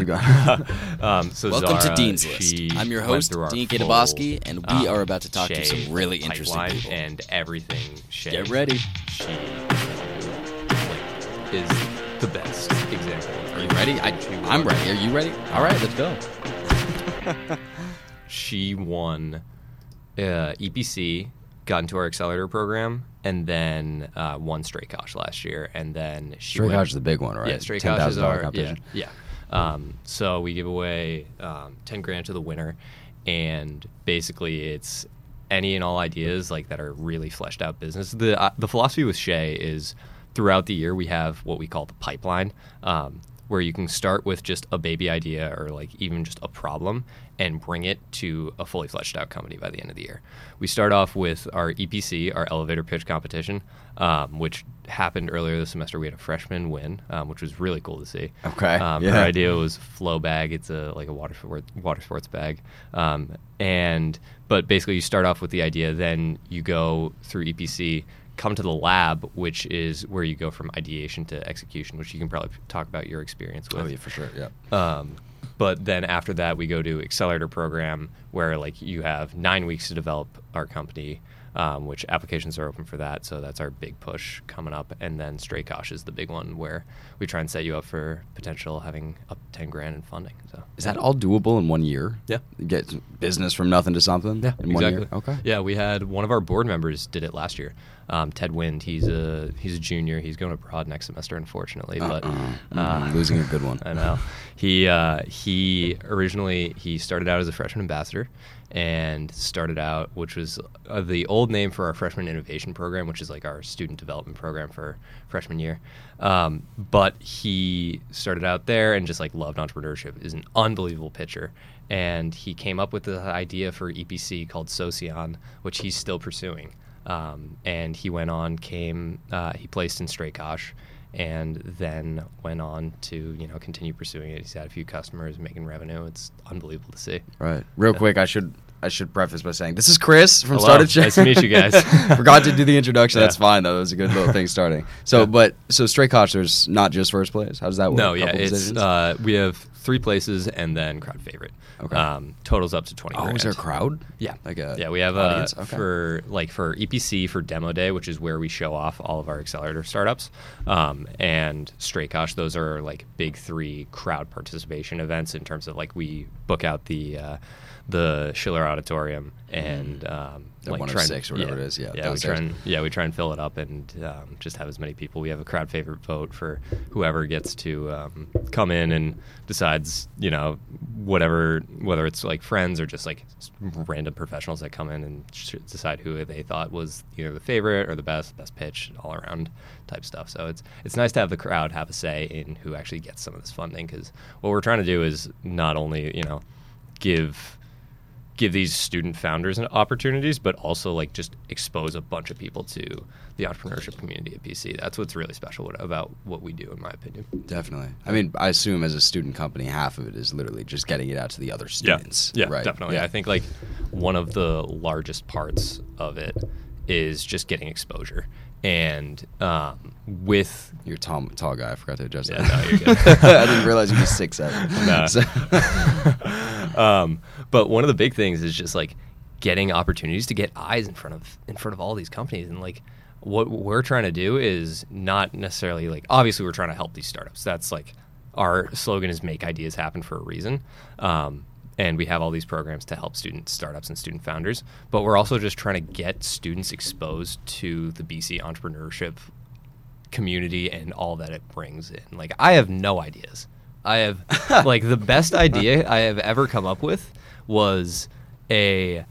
Keep going. Um, so Welcome to Dean's List. I'm your host, Dean full, Kitaboski, and we um, are about to talk to some really interesting pipeline people. and everything. Shea, Get ready. She like, is the best example. Are you ready? I, I'm ready. Are you ready? All right, let's go. She won uh, EPC, got into our accelerator program, and then uh, won Strakosch last year. And then she Straight went- Kosh is the big one, right? Yeah, Strakosch is $10,000 our competition. Yeah, yeah. Um, so we give away um, ten grand to the winner, and basically it's any and all ideas like that are really fleshed out business. The uh, the philosophy with Shea is throughout the year we have what we call the pipeline. Um, where you can start with just a baby idea or like even just a problem and bring it to a fully fleshed out company by the end of the year. We start off with our EPC, our elevator pitch competition, um, which happened earlier this semester. We had a freshman win, um, which was really cool to see. Okay, Um, yeah. Her idea was flow bag. It's a like a water sport, water sports bag, um, and but basically you start off with the idea, then you go through EPC, come to the lab, which is where you go from ideation to execution, which you can probably talk about your experience with. Oh yeah, for sure. Yeah. Um, but then after that, we go to accelerator program where like you have nine weeks to develop our company, um, which applications are open for that. So that's our big push coming up. And then Strakosch is the big one where we try and set you up for potential having up ten grand in funding. So Is that all doable in one year? Yeah. Get business from nothing to something. Yeah, in one exactly. year. Okay. Yeah, we had one of our board members did it last year. Um, Ted Wind. He's a he's a junior. He's going abroad next semester, unfortunately. But uh, Mm, losing a good one. I know. He uh, he originally he started out as a freshman ambassador, and started out which was uh, the old name for our freshman innovation program, which is like our student development program for freshman year. Um, but he started out there and just like loved entrepreneurship. Is an unbelievable pitcher, and he came up with the idea for EPC called Socion, which he's still pursuing. Um, and he went on, came, uh, he placed in Strakosch, and then went on to you know continue pursuing it. He's had a few customers, making revenue. It's unbelievable to see. Right. Real quick, I should I should preface by saying this is Chris from Hello. Started Chat. Nice to meet you guys. Forgot to do the introduction. That's fine though. It was a good little thing starting. So, Yeah. but so Strakosch, there's not just first place. How does that work? No, yeah, Couple it's uh, we have three places and then crowd favorite. Okay. Um, totals up to twenty. oh, is there a crowd? Yeah, Like a yeah. We have a audience? Okay. for like for EPC for demo day, which is where we show off all of our accelerator startups, um, and Strakosch. Those are like big three crowd participation events in terms of like we book out the uh, the Schiller Auditorium and um, The like try and- or whatever it is, yeah, yeah. We try and yeah, we try and fill it up and um, just have as many people. We have a crowd favorite vote for whoever gets to um, come in and decides, you know, whatever, whether it's like friends or just like random professionals that come in and sh- decide who they thought was either the favorite or the best, best pitch, all around type stuff. So it's it's nice to have the crowd have a say in who actually gets some of this funding because what we're trying to do is not only you know give give these student founders an opportunities, but also like just expose a bunch of people to the entrepreneurship community at BC. That's what's really special about what we do, in my opinion. Definitely. I mean, I assume as a student company, half of it is literally just getting it out to the other students. yeah, right? definitely. Yeah. I think like one of the largest parts of it is just getting exposure, and um, with You're tall, tall guy. I forgot to adjust Yeah, that. no. I didn't realize you were six seven. No. So- um, but one of the big things is just like getting opportunities to get eyes in front of in front of all these companies and like what we're trying to do is not necessarily like obviously we're trying to help these startups that's like our slogan is make ideas happen for a reason um, and we have all these programs to help student startups and student founders but we're also just trying to get students exposed to the bc entrepreneurship community and all that it brings in. Like I have no ideas. I have like the best idea I have ever come up with was a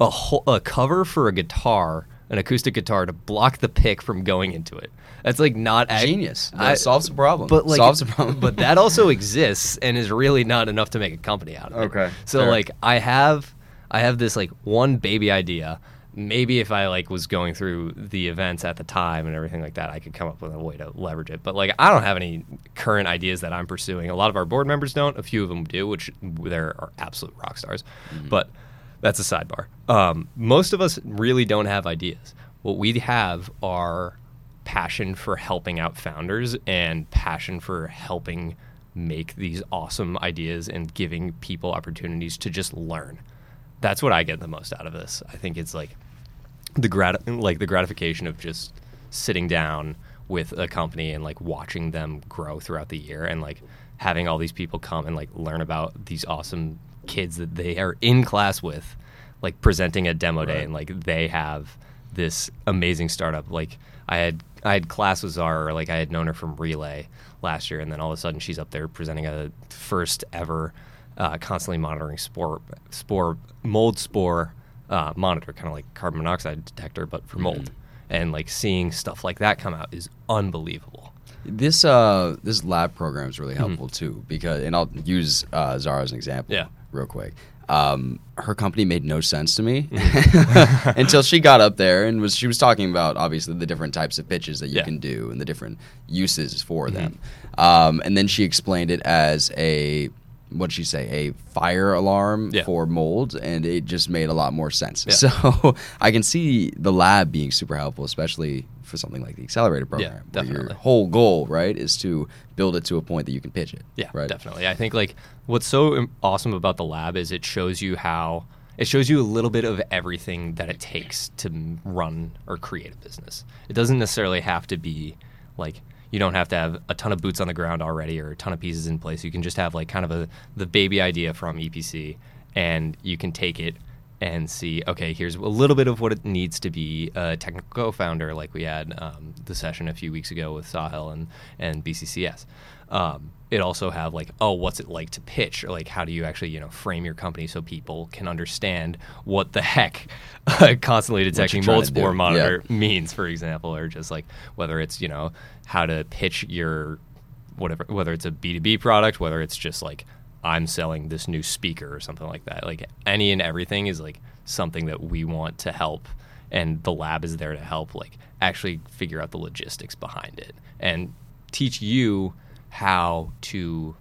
a, whole, a cover for a guitar, an acoustic guitar to block the pick from going into it. That's like not ac- Genius. That I- solves the problem. But like solves the problem. but that also exists and is really not enough to make a company out of it. Okay, So fair. like I have I have this like one baby idea. Maybe if I like was going through the events at the time and everything like that, I could come up with a way to leverage it. But like I don't have any current ideas that I'm pursuing. A lot of our board members don't. A few of them do, which there are absolute rock stars. Mm-hmm. But that's a sidebar. Um, most of us really don't have ideas. What we have are passion for helping out founders and passion for helping make these awesome ideas and giving people opportunities to just learn. That's what I get the most out of this. I think it's like the grat like the gratification of just sitting down with a company and like watching them grow throughout the year and like having all these people come and like learn about these awesome kids that they are in class with like presenting a demo day Right. and like they have this amazing startup like i had i had class with zara like i had known her from relay last year and then all of a sudden she's up there presenting a first ever uh, constantly monitoring spore spore mold spore uh, monitor kind of like carbon monoxide detector but for mold and like seeing stuff like that come out is unbelievable This uh this lab program is really helpful too because and I'll use uh, Zara as an example. Yeah. Real quick. Um, her company made no sense to me Mm-hmm. until she got up there and was she was talking about obviously the different types of pitches that you Yeah. can do and the different uses for Mm-hmm. them. Um, and then she explained it as a what'd she say a fire alarm Yeah. for mold and it just made a lot more sense Yeah. so i can see the lab being super helpful especially for something like the accelerator program your definitely. whole goal right is to build it to a point that you can pitch it Yeah, right definitely. I think like what's so awesome about the lab is it shows you how it shows you a little bit of everything that it takes to run or create a business. It doesn't necessarily have to be like you don't have to have a ton of boots on the ground already or a ton of pieces in place. You can just have like kind of a the baby idea from EPC and you can take it and see okay here's a little bit of what it needs to be a technical co-founder like we had um, the session a few weeks ago with Sahel and and BCCS um, it also have like oh what's it like to pitch? Or like how do you actually you know frame your company so people can understand what the heck constantly detecting mold spore Yeah. monitor means for example or just like whether it's you know how to pitch your whatever whether it's a b2b product whether it's just like i'm selling this new speaker or something like that. Like any and everything is like something that we want to help and the lab is there to help like actually figure out the logistics behind it and teach you how to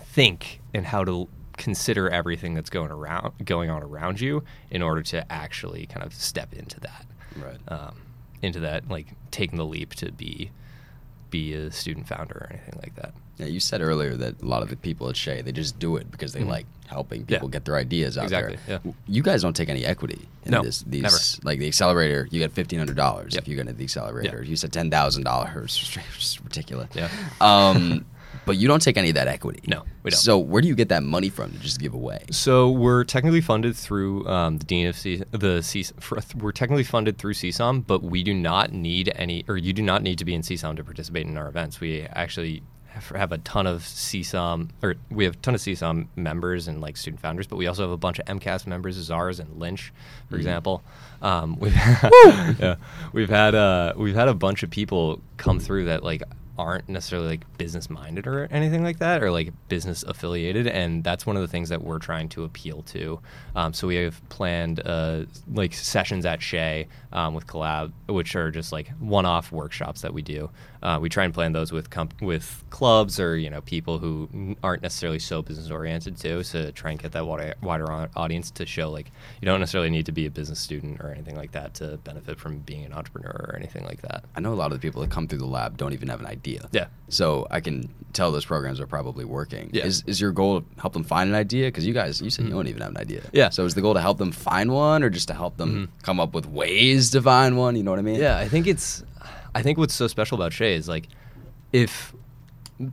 think and how to consider everything that's going around going on around you in order to actually kind of step into that. Right. Um, into that like taking the leap to be be a student founder or anything like that yeah you said earlier that a lot of the people at Shea they just do it because they like helping Mm-hmm. Yeah. people get their ideas out Exactly, there yeah. you guys don't take any equity in No, this these never. like the accelerator you get $1500 Yep. if you get into the accelerator you said $10000 it's ridiculous Yeah. um but you don't take any of that equity No, we don't. so where do you get that money from to just give away So we're technically funded through um, the dean of C- the C- for, we're technically funded through CSOM, but we do not need any, or you do not need to be in CSOM to participate in our events. We actually have, a ton of CSOM, or we have a ton of CSOM members and like student founders, but we also have a bunch of MCAS members, Zars and Lynch, for example. Um, we've yeah, we've had uh, we've had a bunch of people come through that like aren't necessarily like business minded or anything like that or like business affiliated and that's one of the things that we're trying to appeal to. Um, so we have planned uh, like sessions at Shea um, with collab which are just like one-off workshops that we do uh, we try and plan those with comp- with clubs or you know people who aren't necessarily so business oriented too to try and get that wider, wider audience to show like you don't necessarily need to be a business student or anything like that to benefit from being an entrepreneur or anything like that I know a lot of the people that come through the lab don't even have an idea. Yeah. So I can tell those programs are probably working. Yeah. Is, is your goal to help them find an idea? Because you guys, you said you don't even have an idea. Mm-hmm. Yeah. So is the goal to help them find one, or just to help them come up with ways to find one? You know what I mean? Yeah, I think it's. I think what's so special about Shea is like, if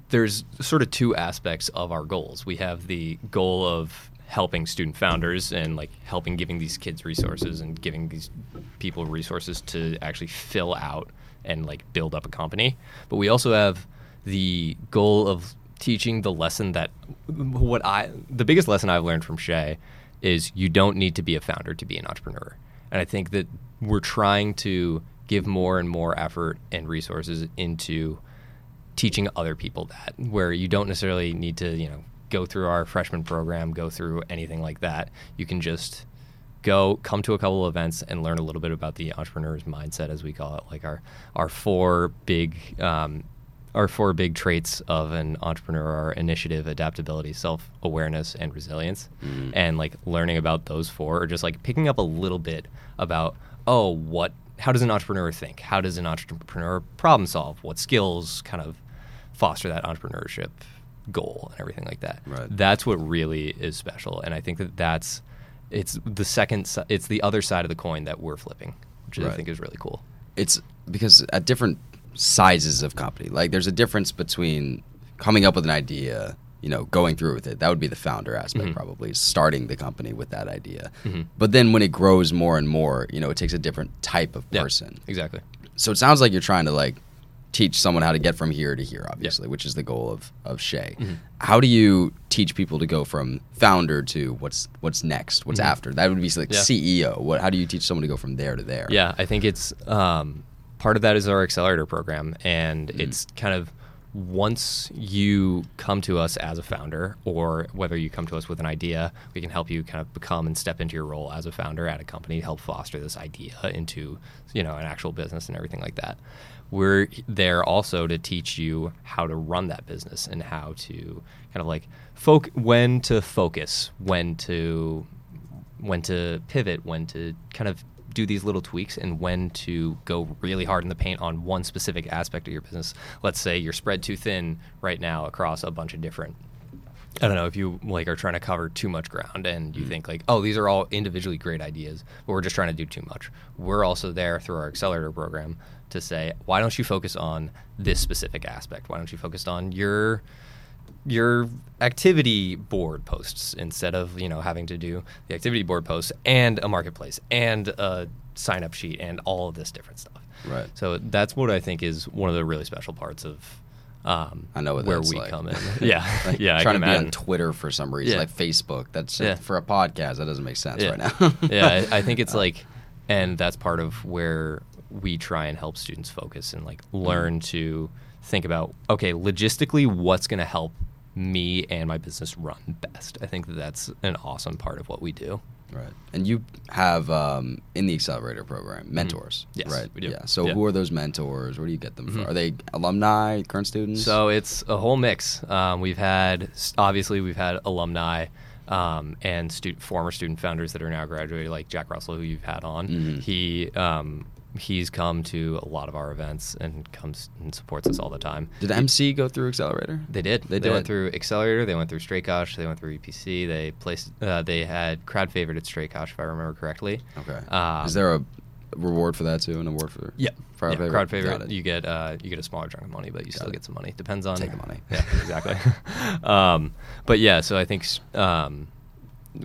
there's sort of two aspects of our goals. We have the goal of helping student founders and like helping giving these kids resources and giving these people resources to actually fill out and like build up a company. But we also have the goal of teaching the lesson that what I the biggest lesson I've learned from Shea is you don't need to be a founder to be an entrepreneur. And I think that we're trying to give more and more effort and resources into teaching other people that where you don't necessarily need to you know go through our freshman program go through anything like that. You can just go come to a couple of events and learn a little bit about the entrepreneur's mindset as we call it like our our four big um, our four big traits of an entrepreneur are initiative adaptability self-awareness and resilience. And like learning about those four or just like picking up a little bit about oh what how does an entrepreneur think how does an entrepreneur problem solve what skills kind of foster that entrepreneurship goal and everything like that. Right. That's what really is special, and I think that that's it's the second it's the other side of the coin that we're flipping, which I think is really cool. it's because at different sizes of company, like there's a difference between coming up with an idea, you know, going through with it. That would be the founder aspect, probably starting the company with that idea. But then when it grows more and more, you know, it takes a different type of Yeah, person. exactly. So it sounds like you're trying to like teach someone how to get from here to here, obviously, which is the goal of of Shea. Mm-hmm. How do you teach people to go from founder to what's what's next, what's after? That would be like Mm-hmm. Yeah. CEO. What? How do you teach someone to go from there to there? Yeah, I think it's um, part of that is our accelerator program, and Mm. it's kind of once you come to us as a founder, or whether you come to us with an idea, we can help you kind of become and step into your role as a founder at a company, help foster this idea into you know an actual business and everything like that. We're there also to teach you how to run that business and how to kind of like folk when to focus, when to when to pivot, when to kind of do these little tweaks, and when to go really hard in the paint on one specific aspect of your business. Let's say you're spread too thin right now across a bunch of different. I don't know if you like are trying to cover too much ground and you mm. think like, oh, these are all individually great ideas, but we're just trying to do too much. We're also there through our accelerator program to say, why don't you focus on this specific aspect? Why don't you focus on your your activity board posts instead of you know having to do the activity board posts and a marketplace and a sign up sheet and all of this different stuff. Right. So that's what I think is one of the really special parts of um, I know where we like. come in. Yeah, Like yeah. I trying to be imagine. on Twitter for some reason, Yeah. like Facebook. That's Yeah. for a podcast. That doesn't make sense yeah. right now. yeah, I, I think it's like, and that's part of where we try and help students focus and like learn to think about okay, logistically, what's going to help me and my business run best. I think that that's an awesome part of what we do. right. And you have um, in the accelerator program mentors, Mm-hmm. Yes, right? we do. Yeah. So Yeah. Mm-hmm. who are those mentors? Where do you get them from? Are they alumni, current students? So it's a whole mix. Um, we've had obviously we've had alumni um, and stu- former student founders that are now graduated, like Jack Russell, who you've had on. Mm-hmm. He um, he's come to a lot of our events and comes and supports us all the time. did MC go through accelerator? They did. They They, went through Accelerator. They went through Strakosch. They went through EPC. They placed. Uh, they had crowd favorite at Strakosch, if I remember correctly. Okay. Um, Is there a reward for that too? An award for? Yep. Crowd Yeah, favorite. Crowd favorite. You get uh, you get a smaller chunk of money, but you still it. get some money. Depends on Take the money. Yeah, exactly. um, but yeah, so I think um,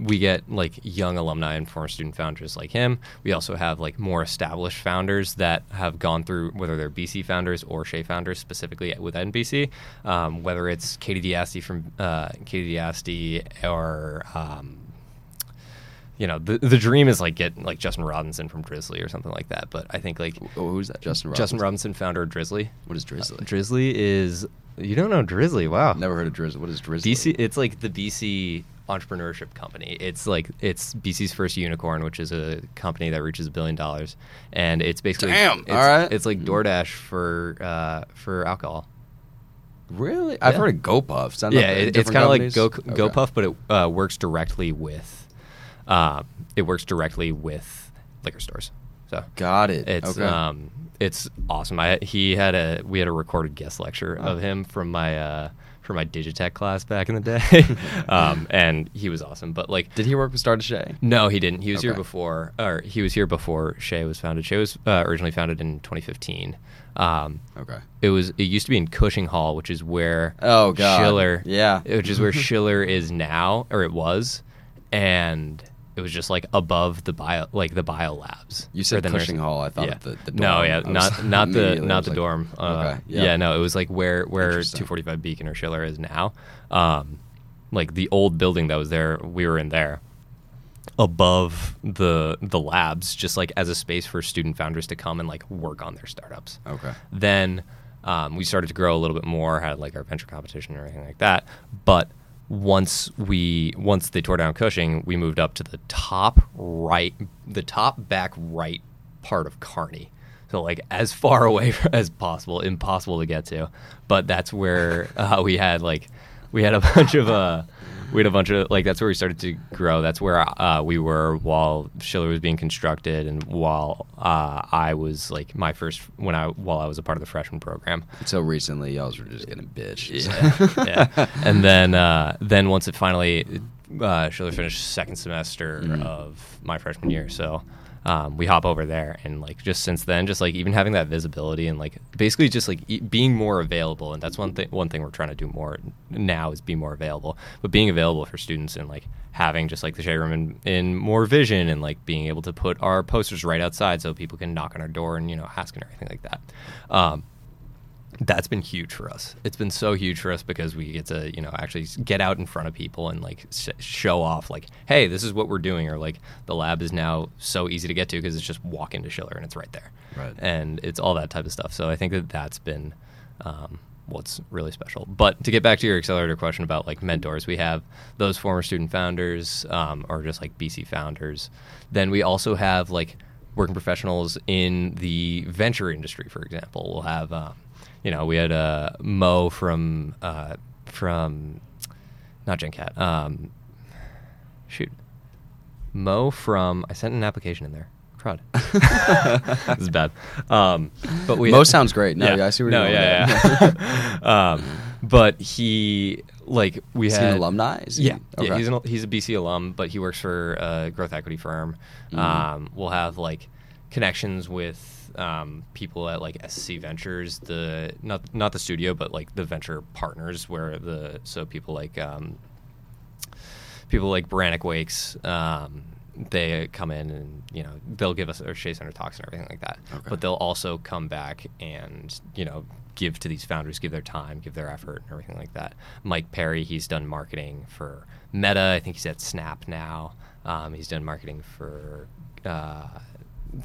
we get like young alumni and former student founders like him. We also have like more established founders that have gone through whether they're BC founders or Shea founders specifically with NBC. Um, whether it's Katie Diasti from uh, Katie Diasti or um, you know, the the dream is like get like Justin Robinson from Drizly or something like that. But I think like Oh, who's that? Justin Robinson. Justin Robinson, founder of Drizly. What is Drizly? Drizly is you don't know Drizly? Wow. Never heard of Drizly. What is Drizly? BC. It's like the BC entrepreneurship company. It's like it's BC's first unicorn, which is a company that reaches a billion dollars, and it's basically Damn, It's, all right. It's like DoorDash for uh, for alcohol. Really? I've heard of GoPuff. Yeah, it, it's kind of like? Go Okay. GoPuff, but it uh, works directly with um, it works directly with liquor stores. So Got it. It's okay. um, it's awesome. I he had a we had a recorded guest lecture Oh. of him from my from my Digitech class back in the day, um, and he was awesome. But like, Did he work with Start@Shea? no, he didn't. He was here before, or he was here before Shea was founded. Shea was uh, originally founded in 2015. Um, Okay. it was it used to be in Cushing Hall, which is where Oh, God. Schiller Yeah. which is where Schiller is now or it was, and it was just like above the bio like the bio labs. You said the Cushing nursing- Hall. I thought yeah. the, the dorm. No, yeah, not not the not the like, dorm. Uh, okay. yeah. no, it was like where where 245 Beacon or Schiller is now. Um, like the old building that was there, we were in there above the the labs just like as a space for student founders to come and like work on their startups Okay. then um, we started to grow a little bit more had like our venture competition and everything like that but once we once they tore down cushing we moved up to the top right the top back right part of carney so like as far away as possible impossible to get to. But that's where uh, we had like we had a bunch of uh we had a bunch of like that's where we started to grow. That's where uh, we were while Schiller was being constructed, and while uh, I was like my first when I while I was a part of the freshman program. So recently, y'all were just getting bitch. Yeah, yeah. And then uh, then once it finally uh, Schiller finished second semester Mhm. of my freshman year, so. Um, we hop over there and like just since then just like even having that visibility and like basically just like e- being more available. And that's one thing one thing we're trying to do more now is be more available. But being available for students and like having just like the shade room in, in more vision and like being able to put our posters right outside so people can knock on our door and you know ask and everything like that. Um, that's been huge for us. It's been so huge for us because we get to, you know, actually get out in front of people and like sh- show off, like, hey, this is what we're doing, or like the lab is now so easy to get to because it's just walk into Schiller and it's right there, Right. And it's all that type of stuff. So I think that that's been um, what's really special. But to get back to your accelerator question about like mentors, we have those former student founders um, or just like BC founders. Then we also have like working professionals in the venture industry, for example. We'll have, um, you know, we had uh, Mo from uh, from not GenCat. Um, shoot, Mo from I sent an application in there. Crud. this is bad. Um, but we Mo sounds great. No, yeah, I see where no, you're going yeah, with yeah. um, but he like we Is he had an alumni? Is he- yeah, yeah, he's an, he's a BC alum, but he works for a growth equity firm. Mhm. Um, we'll have like connections with um, people at like SC Ventures, the not not the studio, but like the venture partners, where the so people like um, people like Brannick Wakes. Um, they come in and you know they'll give us our Shea Center talks and everything like that. Okay. But they'll also come back and you know give to these founders, give their time, give their effort, and everything like that. Mike Perry, he's done marketing for Meta. I think he's at Snap now. Um, he's done marketing for uh,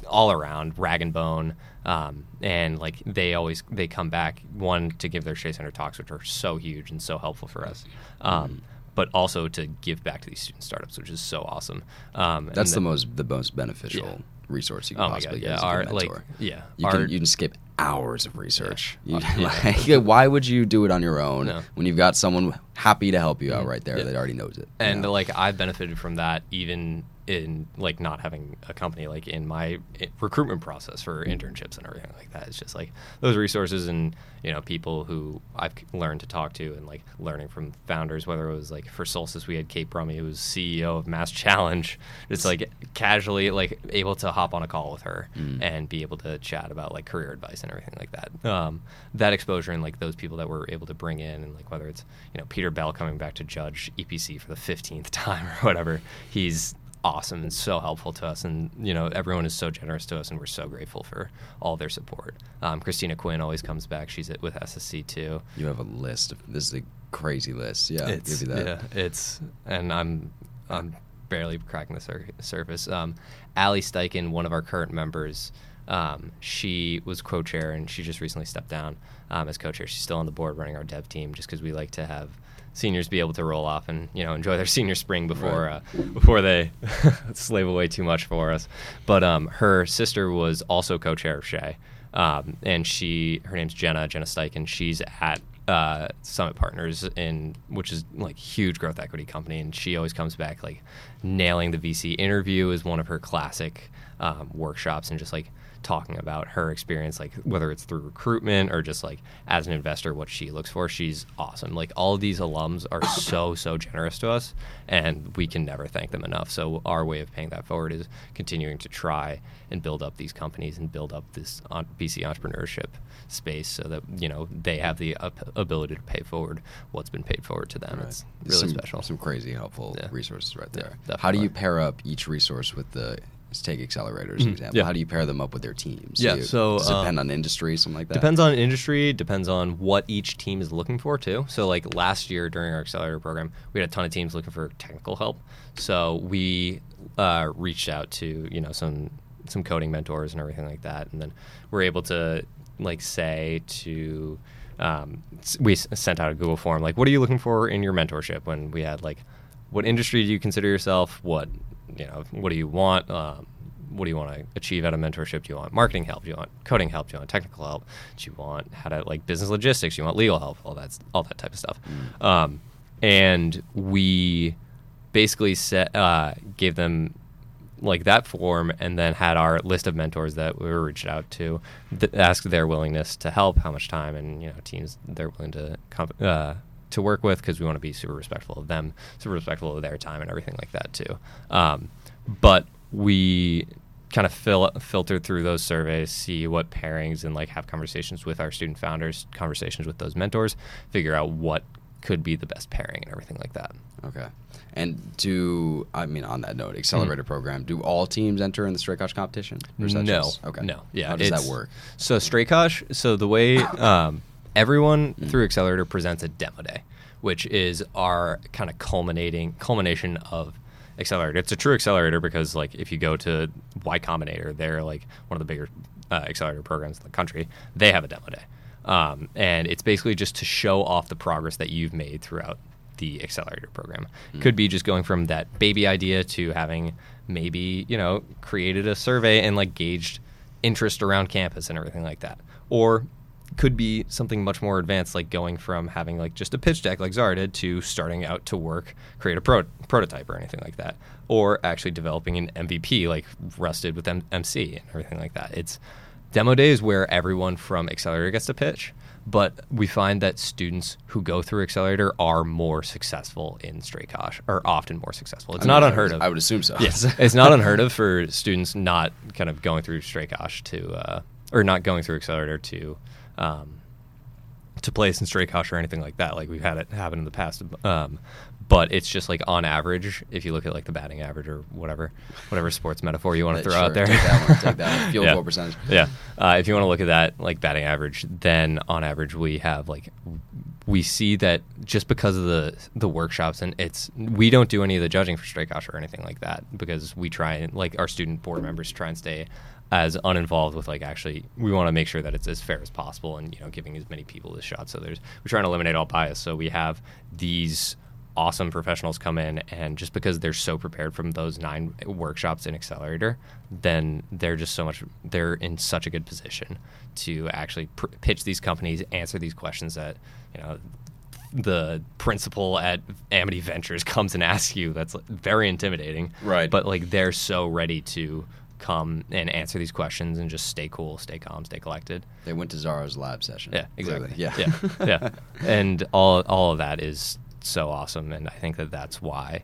all around Rag and Bone, um, and like they always they come back one to give their Shea Center talks, which are so huge and so helpful for us. Um, But also to give back to these student startups, which is so awesome. Um, That's the then- most the most beneficial Yeah. resource you can Oh possibly God, get. yeah, a our- like, yeah, you our- can you can skip hours of research. Yeah. You- Uh, like, why would you do it on your own No. when you've got someone happy to help you out Mhm. right there that already knows it? you and know? like I've benefited from that even in like not having a company like in my recruitment process for internships and everything like that it's just like those resources and you know people who I've learned to talk to and like learning from founders whether it was like for Solstice we had Cait Brumme who was CEO of Mass Challenge just like casually like able to hop on a call with her Mm. and be able to chat about like career advice and everything like that um, that exposure and like those people that we're able to bring in and like whether it's you know Peter Bell coming back to judge EPC for the 15th time or whatever he's awesome and so helpful to us and you know everyone is so generous to us and we're so grateful for all their support um, Christina Quinn always comes back she's with SSC too you have a list. Of, this is a crazy list. Yeah, it's give you that. yeah, it's and I'm I'm barely cracking the sur- surface. Um, Ali Steichen, one of our current members, um, she was co-chair and she just recently stepped down um, as co-chair. She's still on the board running our dev team just because we like to have seniors be able to roll off and you know enjoy their senior spring before Right. uh, before they slave away too much for us. But um, her sister was also co-chair of Shea, um, and she her name's Jenna Jenna Steichen. She's at uh, Summit Partners in which is like huge growth equity company, and she always comes back like nailing the VC interview is one of her classic um, workshops, and just like talking about her experience, like whether it's through recruitment or just like as an investor, what she looks for. She's awesome. Like all these alums are so so generous to us, and we can never thank them enough. So our way of paying that forward is continuing to try and build up these companies and build up this on BC entrepreneurship space, so that you know they have the ability to pay forward what's been paid forward to them. Right. It's really some, special. Some crazy helpful Yeah. resources right Yeah, there. How do you pair up each resource with the let's take accelerators Mhm, example? yeah. How do you pair them up with their teams? Yeah, Do you- so, does it um, on industry, something like that. Depends on industry, depends on what each team is looking for too. So like last year during our accelerator program, we had a ton of teams looking for technical help. So we uh, reached out to you know some some coding mentors and everything like that, and then we're able to like say to um, we sent out a Google form like, what are you looking for in your mentorship? When we had like, what industry do you consider yourself? What you know, what do you want? Um, what do you want to achieve out of mentorship? Do you want marketing help? Do you want coding help? Do you want technical help? Do you want how to like business logistics? Do you want legal help? All that all that type of stuff. Um, and we basically set uh, gave them like that form and then had our list of mentors that we were reached out to th- ask their willingness to help how much time and you know teams they're willing to comp- uh, to work with because we want to be super respectful of them super respectful of their time and everything like that too um, but we kind of fil- filter through those surveys see what pairings and like have conversations with our student founders conversations with those mentors figure out what could be the best pairing and everything like that Okay. And do I mean on that note, accelerator program? Do all teams enter in the Strakosch competition? Or is that no. just- okay. No. Yeah. How does that work? So Strakosch, so the way um, everyone through Accelerator presents a demo day, which is our kind of culminating culmination of Accelerator. It's a true accelerator because like if you go to Y Combinator, they're like one of the bigger uh, accelerator programs in the country. They have a demo day. Um, and it's basically just to show off the progress that you've made throughout the accelerator program. Could be just going from that baby idea to having maybe, you know, created a survey and like gauged interest around campus and everything like that. Or could be something much more advanced, like going from having like just a pitch deck like Zara did to starting out to work, create a pro- prototype or anything like that, or actually developing an MVP like Russ did with M- MC and everything like that. It's demo day is where everyone from Accelerator gets to pitch, but we find that students who go through Accelerator are more successful in Strakosch, or often more successful. It's I not mean, I unheard of. I would assume so. Yes, it's not unheard of for students not kind of going through Strakosch to, uh, or not going through Accelerator to, um, to place in Strakosch or anything like that. Like we've had it happen in the past. Um, but it's just like on average, if you look at like the batting average or whatever, whatever sports metaphor you want to throw out there. take that one, take that one. Field Yeah. goal percentage. Yeah. Uh, if you want to look at that like batting average, then on average we have like we see that just because of the the workshops and it's we don't do any of the judging for Strakosch or anything like that because we try and like our student board members try and stay as uninvolved with like actually we want to make sure that it's as fair as possible and you know giving as many people this shot. So there's we're trying to eliminate all bias. So we have these awesome professionals come in and just because they're so prepared from those nine workshops in accelerator then they're just so much they're in such a good position to actually pr- pitch these companies answer these questions that you know the principal at amity ventures comes and asks you. That's very intimidating. Right. but like they're so ready to come and answer these questions and just stay cool stay calm stay collected They went to Zara's lab session. yeah, exactly. clearly. Yeah. yeah, yeah. And all all of that is so awesome, and I think that that's why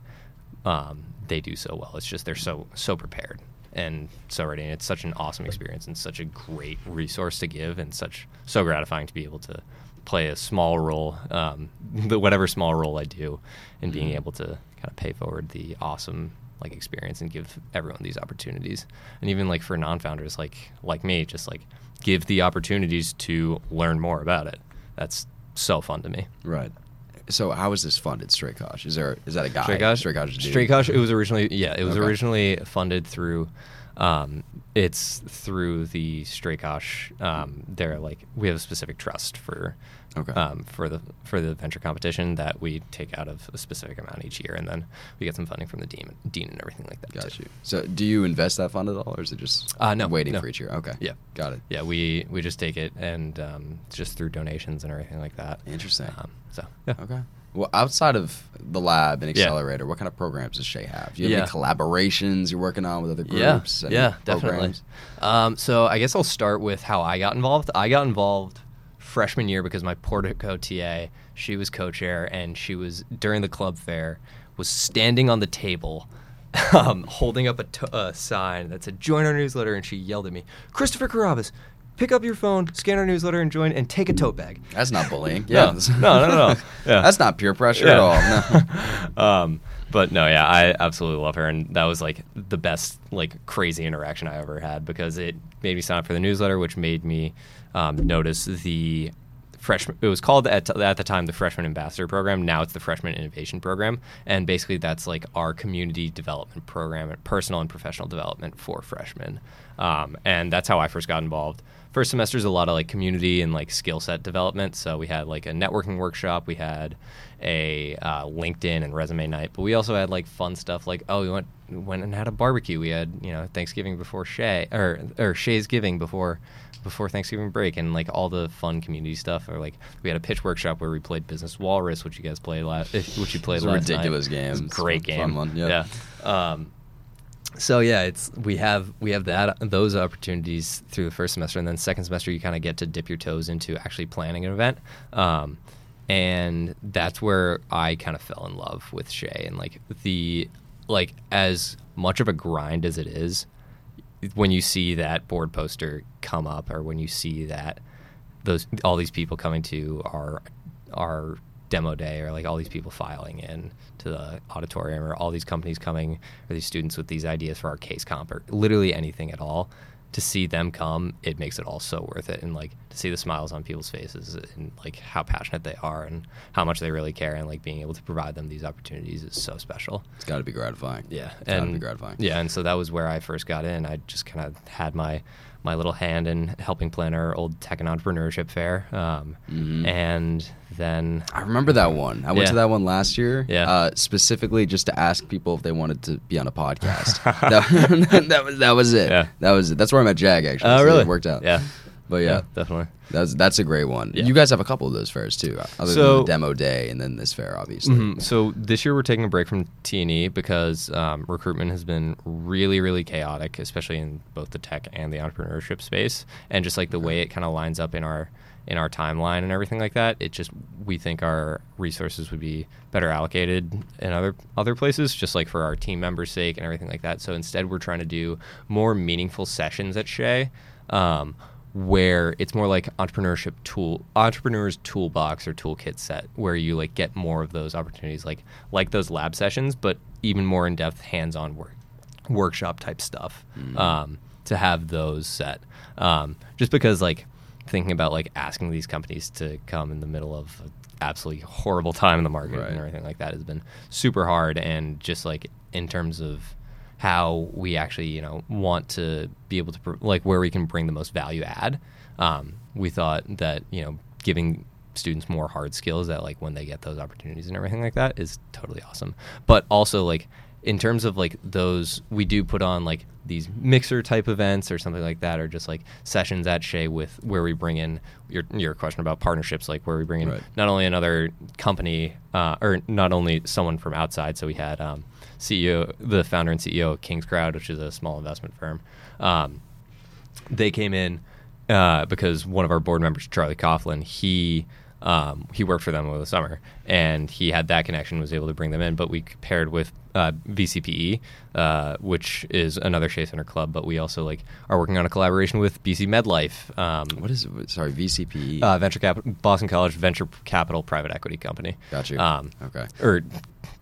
um, they do so well. It's just they're so so prepared and so ready, and it's such an awesome experience and such a great resource to give, and such so gratifying to be able to play a small role, um, whatever small role I do, in being Mm-hmm. able to kind of pay forward the awesome like experience and give everyone these opportunities and even like for non-founders like like me just like give the opportunities to learn more about it that's so fun to me Right. So how is this funded, Strakosch? Is there is that a guy? Strakosch, Straight Kosh. is a dude? Strakosch, it was originally yeah, it was Okay. originally funded through um, it's through the Strakosch. Um, they're like we have a specific trust for Okay. um, for the for the venture competition that we take out of a specific amount each year, and then we get some funding from the dean, dean and everything like that. Got too. you. So do you invest that fund at all, or is it just Uh, no, waiting no. for each year? Okay. Yeah. Got it. Yeah, we we just take it and um, just through donations and everything like that. Interesting. Um, so yeah. Okay. Well, outside of the lab and Yeah. accelerator, what kind of programs does Shea have? Do you have Yeah. any collaborations you're working on with other groups? Any yeah, definitely. Um, so I guess I'll start with how I got involved. I got involved freshman year because my Portico TA, she was co-chair, and she was during the club fair was standing on the table, um, holding up a, t- a sign that said "Join our newsletter," and she yelled at me, "Christopher Carrabes." Pick up your phone, scan our newsletter, and join, and take a tote bag. That's not bullying. Yeah. no, no, no. Yeah. That's not peer pressure at all. No. um, but no, yeah, I absolutely love her, and that was like the best, like crazy interaction I ever had because it made me sign up for the newsletter, which made me um, notice the freshman. It was called at, at the time the freshman ambassador program. Now it's the freshman innovation program, and basically that's like our community development program, personal and professional development for freshmen, um, and that's how I first got involved. First semester is a lot of like community and like skill set development. So we had like a networking workshop. We had a uh, LinkedIn and resume night, but we also had like fun stuff like oh we went went and had a barbecue. We had you know Thanksgiving before Shea or or Shea's giving before before Thanksgiving break and like all the fun community stuff. Or like we had a pitch workshop where we played Business Walrus, which you guys played last, which you played last night. ridiculous It game. great game. fun one, yeah. yeah. Um, so yeah, it's we have we have that those opportunities through the first semester, and then second semester you kind of get to dip your toes into actually planning an event, um, and that's where I kind of fell in love with Shea and like the like as much of a grind as it is, when you see that board poster come up, or when you see that those all these people coming to our our demo day or like all these people filing in to the auditorium or all these companies coming or these students with these ideas for our case comp or literally anything at all to see them come it makes it all so worth it and like to see the smiles on people's faces and like how passionate they are and how much they really care and like being able to provide them these opportunities is so special It's got to be gratifying. yeah, It's gotta be gratifying. Yeah, and so that was where I first got in. I just kind of had my my little hand in helping plan our old tech and entrepreneurship fair, um, Mhm. and then I remember that one. I went to that one last year, Yeah. uh, specifically just to ask people if they wanted to be on a podcast. that, that was that was it. Yeah. That was it. That's where I met Jag actually. oh so really It worked out. Yeah, But yeah, definitely. that's that's a great one. Yeah. You guys have a couple of those fairs too, other So- than the demo day and then this fair, obviously. Mhm. So this year we're taking a break from T and E because um, recruitment has been really, really chaotic, especially in both the tech and the entrepreneurship space, and just like the way it kind of lines up in our in our timeline and everything like that. It just we think our resources would be better allocated in other other places, just like for our team members' sake and everything like that. So instead, we're trying to do more meaningful sessions at Shea. Um, where it's more like entrepreneurship tool entrepreneurs toolbox or toolkit set where you like get more of those opportunities like like those lab sessions but even more in-depth hands-on work workshop type stuff um, to have those set um, just because like thinking about like asking these companies to come in the middle of an absolutely horrible time in the market Right. and everything like that has been super hard and just like in terms of how we actually you know want to be able to pr- like where we can bring the most value add. Um, we thought that you know giving students more hard skills that like when they get those opportunities and everything like that is totally awesome. But also like in terms of like those we do put on like these mixer type events or something like that or just like sessions at Shea with where we bring in your your question about partnerships like where we bring in Right. not only another company uh, or not only someone from outside. So we had um, CEO the founder and CEO of KingsCrowd which is a small investment firm um, they came in uh, because one of our board members, Charlie Coughlin, he um, he worked for them over the summer, and he had that connection, was able to bring them in. But we paired with uh, VCPE, uh, which is another Shea Center club, but we also like are working on a collaboration with BC MedLife, um, What is it? Sorry, VCPE. uh, venture capital, Boston College Venture Capital Private Equity Company. Got you. Um, okay. Or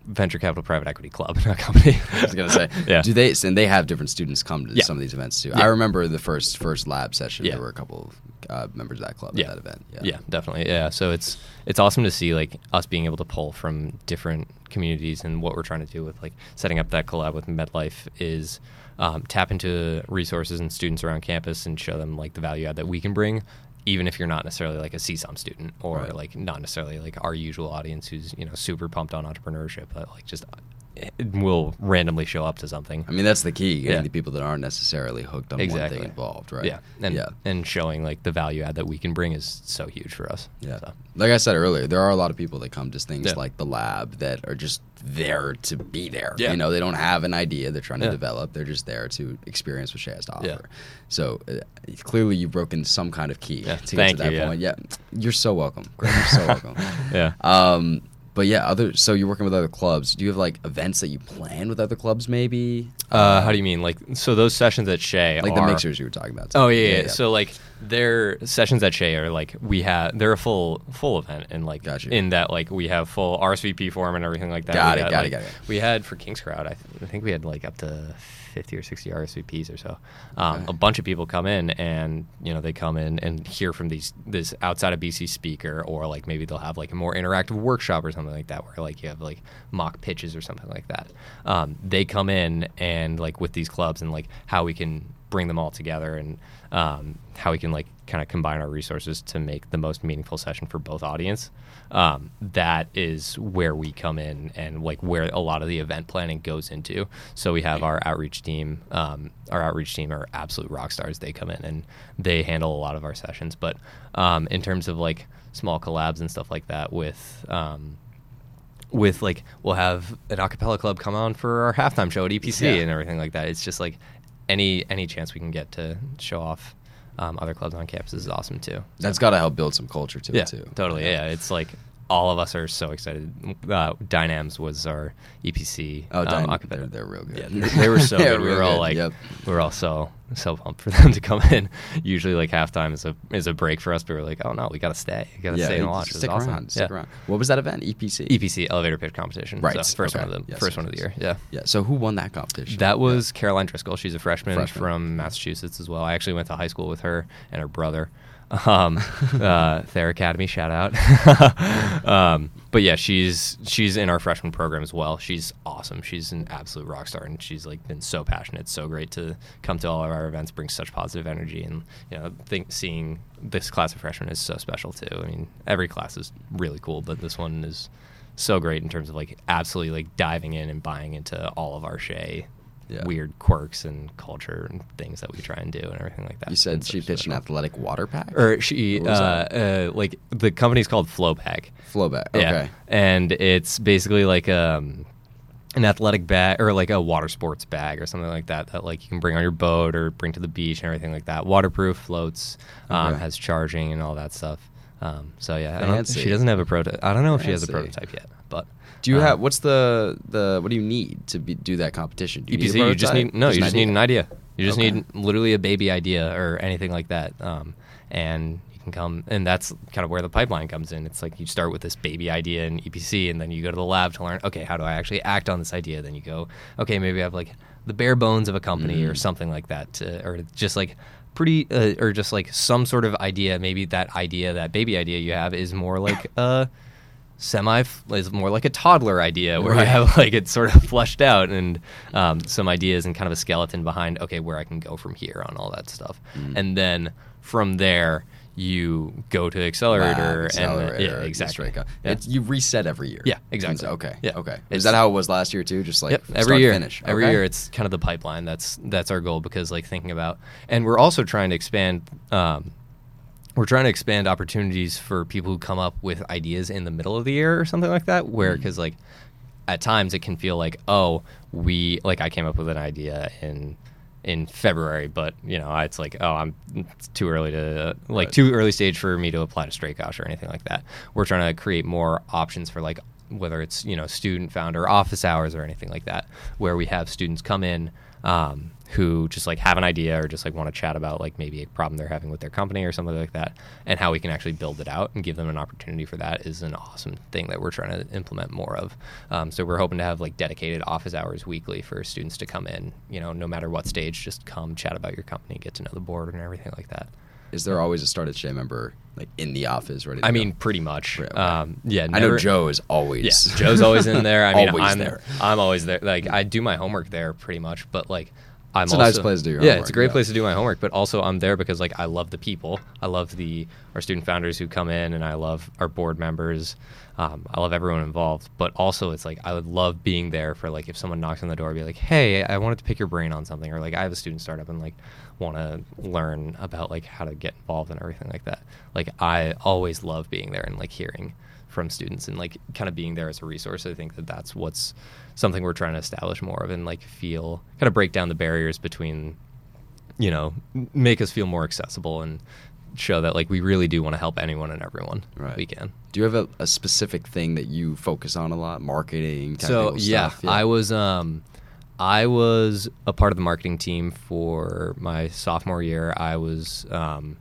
Venture Capital Private Equity Club, not company. I was gonna say, yeah. Do they? And they have different students come to Yeah. some of these events too. Yeah. I remember the first first lab session. Yeah. There were a couple of uh, members of that club yeah. at that event. Yeah. yeah, definitely. Yeah, so it's it's awesome to see like us being able to pull from different communities, and what we're trying to do with like setting up that collab with MedLife is um, tap into resources and students around campus and show them like the value add that we can bring. Even if you're not necessarily like a CSOM student or Right. like not necessarily like our usual audience who's you know super pumped on entrepreneurship, but like just will randomly show up to something. I mean, that's the key. Getting Yeah. the people that aren't necessarily hooked on one Exactly. thing involved, right? Yeah, and yeah. and showing like the value add that we can bring is so huge for us. Yeah. So. Like I said earlier, there are a lot of people that come to things Yeah. like the lab that are just there to be there. Yeah. You know, they don't have an idea they're trying to develop. They're just there to experience what Shea has to offer. So uh, clearly you've broken some kind of key Yeah. to Thank get to that you, yeah. point. Yeah. You're so welcome. Greg, you're so welcome. Yeah. Um, but yeah, other so you're working with other clubs. Do you have like events that you plan with other clubs maybe? Uh, how do you mean? Like, so those sessions at Shea like are, the mixers you were talking about? Oh yeah, yeah, So like their sessions at Shea are like we have they're a full full event and like Got you. in that like we have full RSVP form and everything like that. Got We it, had, got it, got it. We had for KingsCrowd, I, th- I think we had like up to fifty or sixty RSVPs or so. Um, Okay. A bunch of people come in and you know they come in and hear from these this outside of BC speaker or like maybe they'll have like a more interactive workshop or something like that where like you have like mock pitches or something like that. Um, they come in and like with these clubs and like how we can bring them all together and um, how we can like kind of combine our resources to make the most meaningful session for both audience. Um, that is where we come in and like where a lot of the event planning goes into. So we have our outreach team. Um, our outreach team are absolute rock stars. They come in and they handle a lot of our sessions. But um, in terms of like small collabs and stuff like that with um, with like we'll have an acapella club come on for our halftime show at EPC Yeah. and everything like that. It's just like any any chance we can get to show off um, other clubs on campus is awesome too. That's got to help build some culture to Yeah, it too. totally. Yeah, it's like all of us are so excited. Uh, Dynams was our EPC. Oh, um, they're- they're real good. Yeah, they were so good. We were all good, like, yep. we were all so so pumped for them to come in. Usually, like halftime is a is a break for us, but we're like, oh no, we gotta stay. We gotta Yeah, stay and watch. Stick awesome. around. Stick yeah. around. What was that event? EPC. EPC elevator pitch competition. Right, So first okay. one of the Yes, first yes, one of the year. Yeah. Yeah. So who won that competition? That was Caroline Driscoll. She's a freshman, Freshman. from Massachusetts as well. I actually went to high school with her and her brother. Um, uh, Thayer Academy, shout out. um, but yeah, she's she's in our freshman program as well. She's awesome. She's an absolute rock star, and she's like been so passionate. So great to come to all of our events, bring such positive energy, and you know, think seeing this class of freshmen is so special too. I mean, every class is really cool, but this one is so great in terms of like absolutely like diving in and buying into all of our Shea Yeah. weird quirks and culture and things that we try and do and everything like that. You said she pitched an athletic water pack. Or she, uh, uh, like the company's called Flowpack. Flowback. Okay. Yeah, and it's basically like um, an athletic bag or like a water sports bag or something like that that like you can bring on your boat or bring to the beach and everything like that. Waterproof, floats, um, Okay. has charging and all that stuff. Um, so yeah, I don't, she doesn't have a prototype. I don't know if she has a prototype yet, Do you um, have what's the the what do you need to be, do that competition? Do you EPC, need you just need no, you an just need an idea. You just Okay. need literally a baby idea or anything like that, um, and you can come. And that's kind of where the pipeline comes in. It's like you start with this baby idea in EPC, and then you go to the lab to learn. Okay, how do I actually act on this idea? Then you go, okay, maybe I have like the bare bones of a company or Mm. something like that, to, or just like pretty, uh, or just like some sort of idea. Maybe that idea, that baby idea you have, is more like uh semi is more like a toddler idea where you Right. have like it's sort of fleshed out and um, some ideas and kind of a skeleton behind okay where I can go from here on all that stuff Mm. and then from there you go to accelerator, Lab, accelerator, and yeah you exactly. Yeah. It's, you reset every year. Yeah, exactly. Okay. Yeah. Okay. It's- Is that how it was last year too? Just like yep, every year. finish. Every Okay. year, it's kind of the pipeline. That's that's our goal because like thinking about, and we're also trying to expand. Um, we're trying to expand opportunities for people who come up with ideas in the middle of the year or something like that. Where mm-hmm. because like at times it can feel like oh we like I came up with an idea in in February, but you know it's like oh I'm it's too early to like Right. too early stage for me to apply to Strakosch or anything like that. We're trying to create more options for like whether it's you know student founder office hours or anything like that, where we have students come in um, who just like have an idea or just like want to chat about like maybe a problem they're having with their company or something like that, and how we can actually build it out and give them an opportunity for that is an awesome thing that we're trying to implement more of. Um, so we're hoping to have like dedicated office hours weekly for students to come in, you know, no matter what stage, just come chat about your company, get to know the board and everything like that. Is there always a Start@Shea member like in the office ready? To I go? mean, pretty much. Right, okay. Um, yeah, I know Joe is always. Yeah, Joe's always in there. I mean, Always I'm there. I'm always there. Like I do my homework there pretty much, but like I'm It's a also, nice place to do your Yeah, homework, it's a great yeah. place to do my homework, but also I'm there because like I love the people. I love the our student founders who come in, and I love our board members. Um, I love everyone involved, but also it's like I would love being there for like if someone knocks on the door, be like, "Hey, I wanted to pick your brain on something," or like I have a student startup and like want to learn about like how to get involved and everything like that. Like I always love being there and like hearing from students and like kind of being there as a resource. I think that that's what's something we're trying to establish more of and like feel kind of break down the barriers between you know make us feel more accessible and show that like we really do want to help anyone and everyone Right. we can. Do you have a, a specific thing that you focus on a lot? Marketing, So yeah, stuff? I was um I was a part of the marketing team for my sophomore year. I was um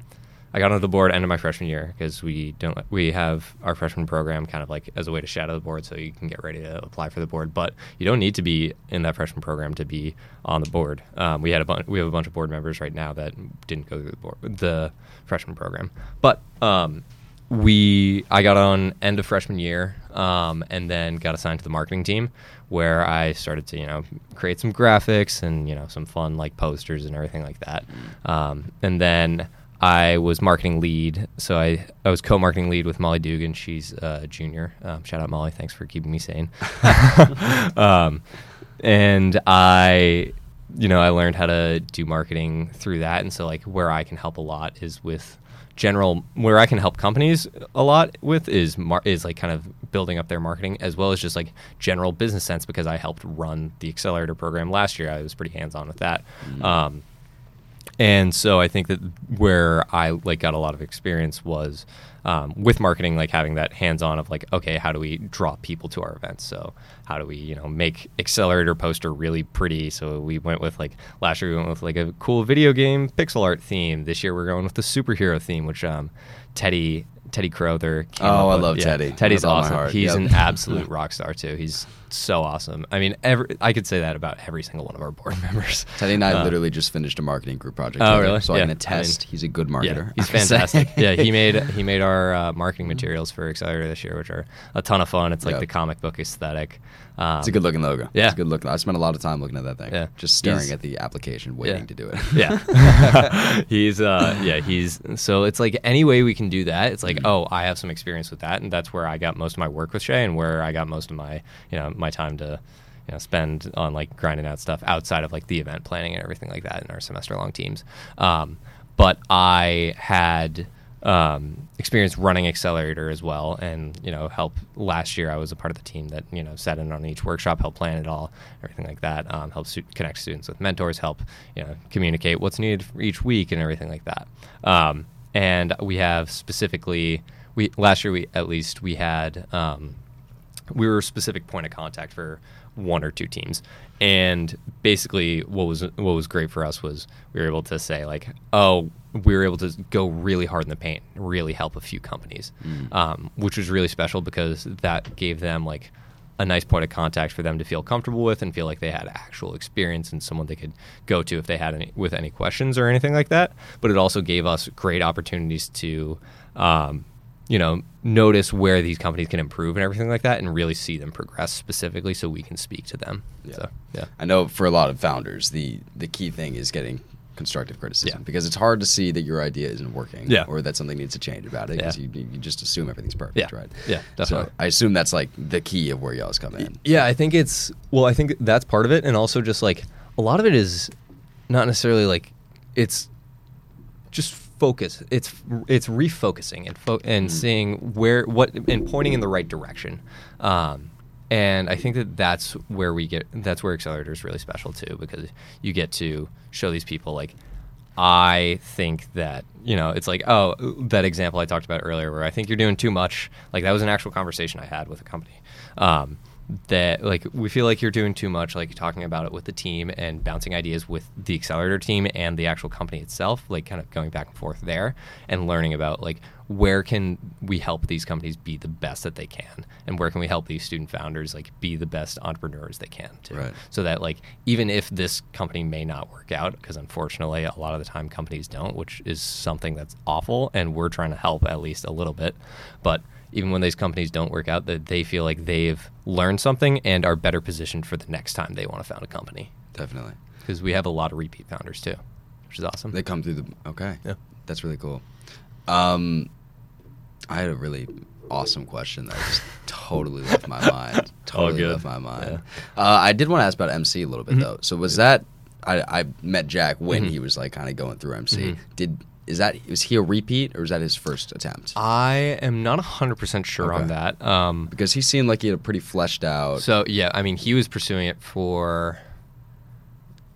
I got onto the board end of my freshman year because we don't we have our freshman program kind of like as a way to shadow the board so you can get ready to apply for the board. But you don't need to be in that freshman program to be on the board. Um, we had a bunch we have a bunch of board members right now that didn't go through the board the freshman program. But um, we I got on end of freshman year. Um, and then got assigned to the marketing team, where I started to you know create some graphics and you know some fun like posters and everything like that. Um, and then I was marketing lead, so I, I was co-marketing lead with Molly Dugan. She's a junior. Um, shout out Molly, thanks for keeping me sane. um, and I, you know, I learned how to do marketing through that, and so like where I can help a lot is with general where I can help companies a lot with is mar- is like kind of building up their marketing as well as just like general business sense because I helped run the accelerator program last year. I was pretty hands on with that. Um, and so I think that where I like got a lot of experience was um, with marketing, like having that hands-on of like, okay, how do we draw people to our events? So how do we, you know, make accelerator poster really pretty? So we went with like last year we went with like a cool video game pixel art theme. This year we're going with the superhero theme, which um, Teddy Teddy Crowther. Oh, I with. love Yeah, Teddy. Teddy's awesome. He's Yep. an absolute rock star too. He's so awesome. I mean, every I could say that about every single one of our board members. Teddy and I Uh, literally just finished a marketing group project. Oh, together, really? So I Yeah. can I attest mean- he's a good marketer. Yeah, he's I fantastic. yeah, he made he made our uh, marketing materials for Accelerator this year, which are a ton of fun. It's like Yep. the comic book aesthetic. Um, It's a good looking logo. Yeah. It's a good look. I spent a lot of time looking at that thing. Yeah. Just staring He's- at the application, waiting Yeah. to do it. yeah he's uh yeah he's so it's like any way we can do that it's like oh i have some experience with that and that's where i got most of my work with Shea and where i got most of my you know my time to you know spend on like grinding out stuff outside of like the event planning and everything like that in our semester long teams um but i had um, experience running accelerator as well and you know help. Last year i was a part of the team that you know sat in on each workshop help plan it all everything like that um, help stu- connect students with mentors help you know communicate what's needed for each week and everything like that. Um, and we have specifically we last year we at least we had um, we were a specific point of contact for one or two teams. And basically what was what was great for us was we were able to say like oh we were able to go really hard in the paint really help a few companies um, which was really special because that gave them like a nice point of contact for them to feel comfortable with and feel like they had actual experience and someone they could go to if they had any with any questions or anything like that. But it also gave us great opportunities to um, you know, notice where these companies can improve and everything like that, and really see them progress specifically, so we can speak to them. Yeah. So yeah, I know for a lot of founders, the the key thing is getting constructive criticism Yeah. because it's hard to see that your idea isn't working Yeah. or that something needs to change about it because Yeah. you, you just assume everything's perfect, Yeah. right? Yeah, definitely. So I assume that's like the key of where y'all's come in. yeah. I think it's well, I think that's part of it, and also just like a lot of it is not necessarily like it's just focus. It's it's refocusing and fo- and seeing where what and pointing in the right direction. Um, and I think that that's where we get that's where accelerator is really special too because you get to show these people like I think that you know it's like oh that example I talked about earlier where I think you're doing too much like that was an actual conversation I had with a company um, that like we feel like you're doing too much like talking about it with the team and bouncing ideas with the accelerator team and the actual company itself like kind of going back and forth there and learning about like where can we help these companies be the best that they can and where can we help these student founders like be the best entrepreneurs they can too Right. so that like even if this company may not work out because unfortunately a lot of the time companies don't which is something that's awful and we're trying to help at least a little bit but even when these companies don't work out that they feel like they've learned something and are better positioned for the next time they want to found a company Definitely. because we have a lot of repeat founders too which is awesome They come through the okay. Yeah. That's really cool. Um, I had a really awesome question that just totally left my mind. Totally left my mind. Uh, I did want to ask about MC a little bit though. So was that I, I met Jack when he was like kind of going through MC. Did is that was he a repeat or is that his first attempt? i am not 100% sure on that um, Because he seemed like he had a pretty fleshed out. So yeah, I mean, he was pursuing it for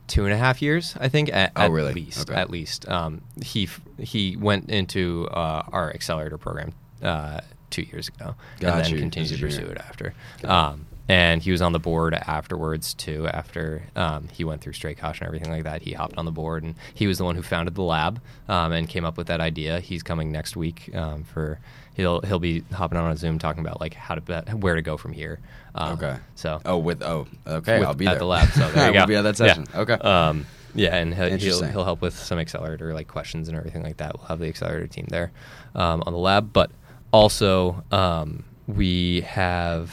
two and a half years, I think. At, Oh, at really? least, Okay. at least. Um, he he went into uh, our accelerator program uh, two years ago, Got and then continued to pursue it after. Um, and he was on the board afterwards too. After um, he went through Strakosch and everything like that, he hopped on the board, and he was the one who founded the lab um, and came up with that idea. He's coming next week um, for he'll he'll be hopping on a Zoom talking about like how to bet, where to go from here. Um, Okay. So oh, with oh, okay, with- I'll be at there the lab. So there you go. we'll be at that Yeah. session. Okay. Um, yeah, and he'll, he'll he'll help with some accelerator like questions and everything like that. We'll have the accelerator team there um, on the lab, but also um, we have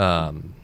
um,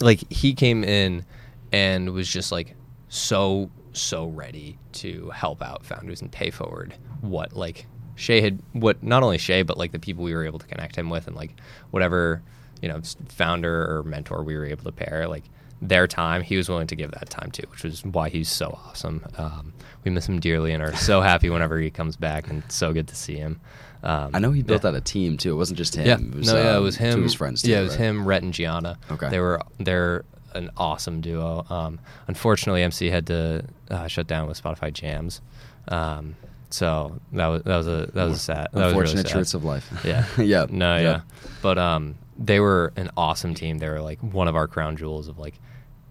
like he came in and was just like so so ready to help out founders and pay forward what like Shea had what not only Shea but like the people we were able to connect him with and like whatever you know founder or mentor we were able to pair like their time he was willing to give that time too which was why he's so awesome. Um, we miss him dearly and are so happy whenever he comes back and so good to see him um, I know he built yeah. out a team too. It wasn't just him. Yeah, It was, no, yeah, it um, was him. Two of his friends. Too, yeah, it was right? him, Rhett, and Gianna. Okay. they were they're an awesome duo. Um, unfortunately, MC had to uh, shut down with Spotify Jams, um, so that was that was a that was a sad. That was really Unfortunate sad. truths of life. Yeah. yeah. No, yeah. yeah. But um, they were an awesome team. They were like one of our crown jewels of like,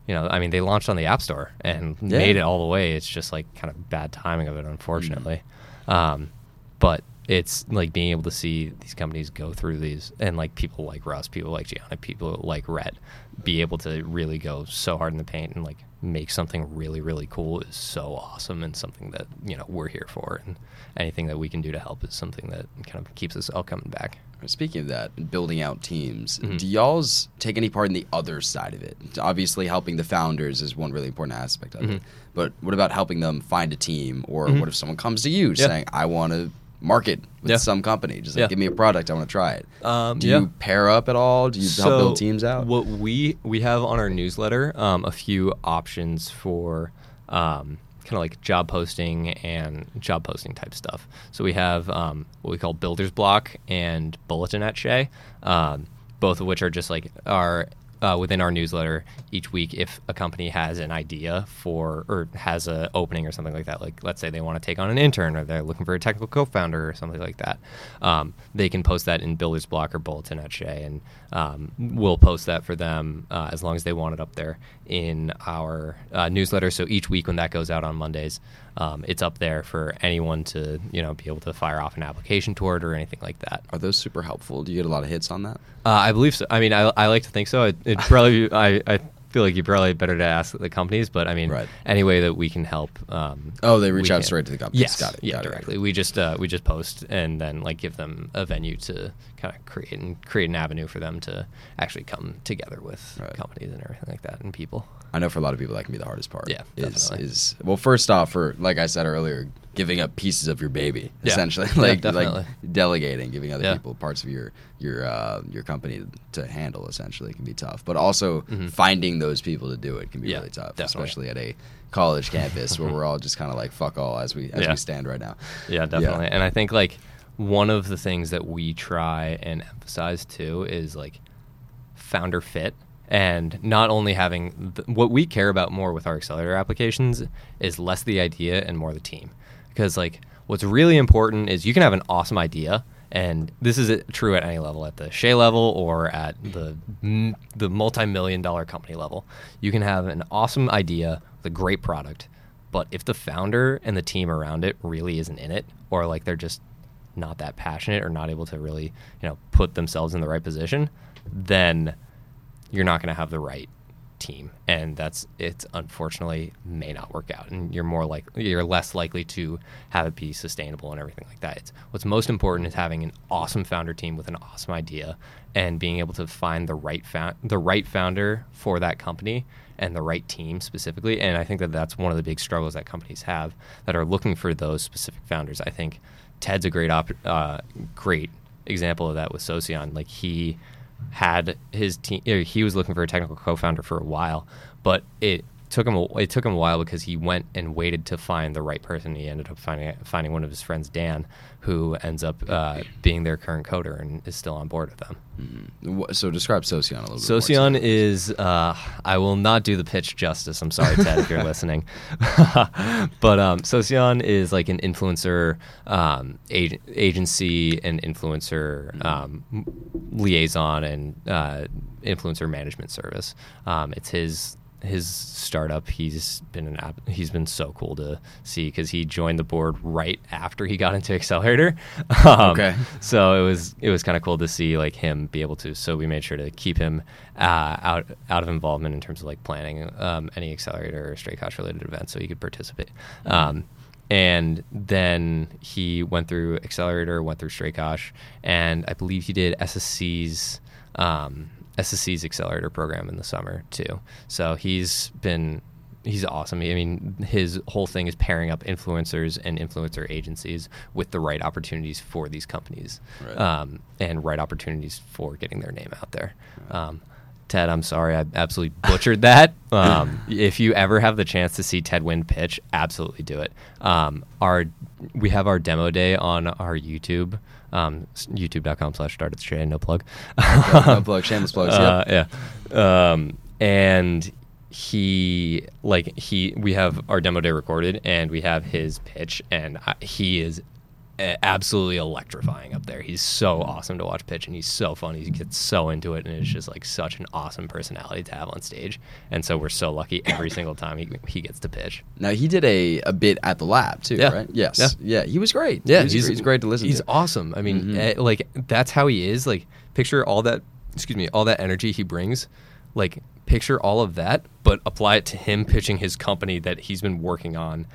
you know, I mean, they launched on the App Store and Yeah. made it all the way. It's just like kind of bad timing of it, unfortunately. Mm. Um, but it's like being able to see these companies go through these and like people like Russ, people like Gianna, people like Rhett be able to really go so hard in the paint and like make something really, really cool is so awesome and something that, you know, we're here for. And anything that we can do to help is something that kind of keeps us all coming back. Speaking of that, building out teams, Mhm. do y'all's take any part in the other side of it? Obviously, helping the founders is one really important aspect of it. Mhm. But what about helping them find a team? Or Mhm. what if someone comes to you Yeah. saying, I want to market with Yeah. some company? Just like, Yeah. give me a product, I want to try it. Um, do yeah. you pair up at all? Do you help build teams out? What we we have on our newsletter um, a few options for um, kind of like job posting and job posting type stuff. So we have um, what we call Builder's Block and Bulletin at Shea, um, both of which are just like our uh, within our newsletter each week if a company has an idea for or has a opening or something like that. Like let's say they want to take on an intern or they're looking for a technical co-founder or something like that. Um, they can post that in builder's block or bulletin at Shea and um, we'll post that for them uh, as long as they want it up there in our uh, newsletter. So each week when that goes out on mondays um, it's up there for anyone to you know be able to fire off an application toward or anything like that Are those super helpful? Do you get a lot of hits on that? uh, I believe so. I mean, I, I like to think so. It, it probably I, I feel like you probably better to ask the companies, but I mean, Right. any way that we can help. Um, Oh, they reach out can. straight to the companies. Yes, Got it, yeah, got got it. directly. We just uh, we just post and then like give them a venue to kind of create and create an avenue for them to actually come together with Right. companies and everything like that and people. I know for a lot of people that can be the hardest part. Yeah, is definitely. is well, first off, for like I said earlier, giving up pieces of your baby, Yeah. essentially, like definitely. like delegating, giving other Yeah. people parts of your your uh, your company to handle, essentially, can be tough. But also Mhm. finding those people to do it can be Yeah, really tough, definitely. especially at a college campus where we're all just kind of like fuck all as we as Yeah. we stand right now. Yeah, definitely. And I think like one of the things that we try and emphasize too is like founder fit and not only having th- what we care about more with our accelerator applications is less the idea and more the team. Because like what's really important is you can have an awesome idea and this is true at any level at the Shea level or at the the multi-million dollar company level. You can have an awesome idea with a great product but if the founder and the team around it really isn't in it or like they're just not that passionate or not able to really you know put themselves in the right position then you're not going to have the right team. And that's it's unfortunately may not work out. And you're more like you're less likely to have it be sustainable and everything like that. It's what's most important is having an awesome founder team with an awesome idea and being able to find the right found the right founder for that company and the right team specifically. And i think that that's one of the big struggles that companies have that are looking for those specific founders. I think ted's a great op- uh, great example of that with socion like he had his team. He was looking for a technical co-founder for a while, but it took him. A, it took him a while because he went and waited to find the right person. He ended up finding finding one of his friends, Dan, who ends up uh, being their current coder and is still on board with them. Mhm. So describe Socion a little bit. Socion is. Uh, I will not do the pitch justice. I'm sorry, Ted, if you're listening. but um, Socion is like an influencer um, ag- agency and influencer um, liaison and uh, influencer management service. Um, it's his his startup. He's been an app, he's been so cool to see because he joined the board right after he got into Accelerator. Um, Okay. so it was it was kind of cool to see like him be able to. So we made sure to keep him uh, out out of involvement in terms of like planning um, any accelerator or Strakosch related events, so he could participate. Um, and then he went through Accelerator, went through Strakosch, and I believe he did SSC's um, SSC's Accelerator program in the summer too. So he's been he's awesome. I mean, his whole thing is pairing up influencers and influencer agencies with the right opportunities for these companies, Right. um, and right opportunities for getting their name out there. Um, Ted, I'm sorry, I absolutely butchered that. Um, if you ever have the chance to see Ted Wynn pitch, absolutely do it. Um, our we have our demo day on our YouTube. Um, youtube.com slash start at Shea, no plug. no plug, shameless plugs. Uh, yep. yeah. Um, and he like he we have our demo day recorded and we have his pitch and I, he is absolutely electrifying up there. He's so awesome to watch pitch and he's so funny. He gets so into it and it's just like such an awesome personality to have on stage. And so we're so lucky every single time he, he gets to pitch. Now he did a, a bit at the lab too, Yeah. right? Yes. Yeah. Yeah. He was great. Yeah, he was, he's, great to listen to. he's to. awesome. I mean, Mhm. eh, like that's how he is. Like picture all that. Excuse me, all that energy he brings. Like picture all of that, but apply it to him pitching his company that he's been working on